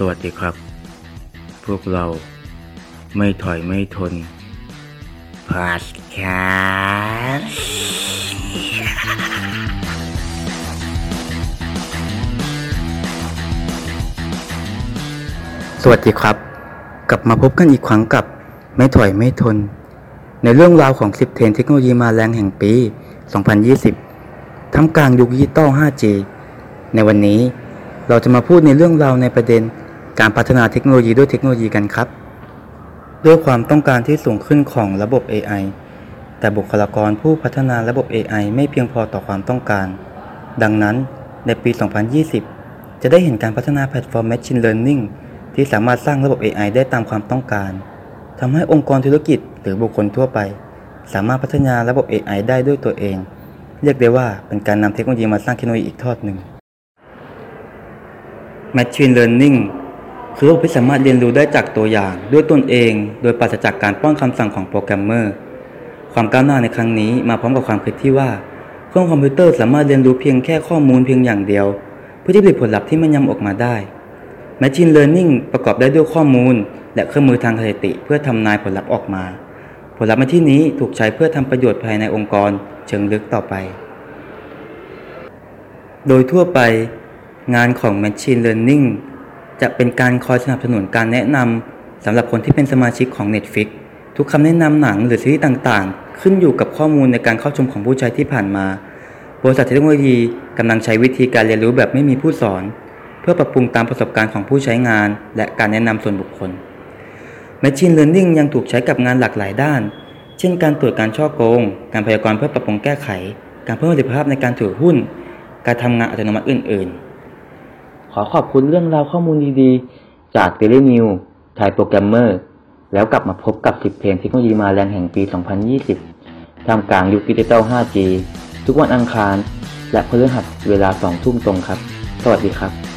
สวัสดีครับ พวกเราไม่ถอยไม่ทนพาสแคสสวัสดีครับ กลับมาพบกันอีกครั้งกับไม่ถอยไม่ทน ในเรื่องราวของ 10 เทรนเทคโนโลยีมาแรงแห่งปี 2020 ท่ามกลางยุคดิจิตอล 5G ในวันนี้เราจะมาพูดในเรื่องราวในประเด็น การพัฒนาเทคโนโลยีด้วยเทคโนโลยีกันครับ ด้วยความต้องการที่สูงขึ้นของระบบ AI แต่บุคลากรผู้พัฒนาระบบ AI ไม่เพียงพอต่อความต้องการ ดังนั้นในปี 2020 จะได้เห็นการพัฒนาแพลตฟอร์ม Machine Learning ที่สามารถสร้างระบบ AI ได้ตามความต้องการทำให้องค์กรธุรกิจหรือบุคคลทั่วไป สามารถพัฒนาระบบ AI ได้ด้วยตัวเอง เรียกได้ว่าเป็นการนำเทคโนโลยีมาสร้างเทคโนโลยีอีกทอดหนึ่ง Machine Learning คือระบบที่สามารถเรียนรู้ได้จากตัวอย่างด้วยตนเอง โดยปราศจากการป้อนคำสั่งของโปรแกรมเมอร์ ความก้าวหน้าในครั้งนี้มาพร้อมกับความคิดที่ว่าเครื่องคอมพิวเตอร์สามารถเรียนรู้เพียงแค่ข้อมูลเพียงอย่างเดียว เพื่อที่ผลิตผลลัพธ์ที่ม่นยำออกมาได้ Machine Learning ประกอบได้ด้วยข้อมูล และเครื่องมือทางสถิติ เพื่อทำนายผลลัพธ์ออกมา ผลลัพธ์ในที่นี้ถูกใช้เพื่อทำประโยชน์ภายในองค์กร เชิงลึกต่อไป โดยทั่วไป งานของ Machine Learning จะเป็นการคอยสนับสนุนการแนะนำสำหรับคนที่เป็นสมาชิกของ Netflix ทุกคำแนะนำหนังหรือซีรีส์ต่างๆ ขึ้นอยู่กับข้อมูลในการเข้าชมของผู้ใช้ที่ผ่านมา บริษัทเทคโนโลยีกำลังใช้วิธีการเรียนรู้แบบไม่มีผู้สอน เพื่อปรับปรุงตามประสบการณ์ของผู้ใช้งาน และการแนะนำส่วนบุคคล Machine Learning ยังถูกใช้กับงานหลากหลายด้าน เช่น การตรวจการฉ้อโกง การพยากรณ์เพื่อปรับปรุงแก้ไข การเพิ่มประสิทธิภาพในการถือหุ้น การทำงานอัตโนมัติอื่น ๆ ขอขอบคุณเรื่องราวข้อมูลดีๆ จาก Daily News ไทยโปรแกรมเมอร์ แล้วกลับมาพบกับ 10 เพลงเทคโนโลยีมาแรงแห่งปี 2020 ท่ามกลางยุคดิจิตอล 5G ทุกวันอังคาร และพฤหัสเวลา 2 ทุ่มตรงครับ สวัสดีครับ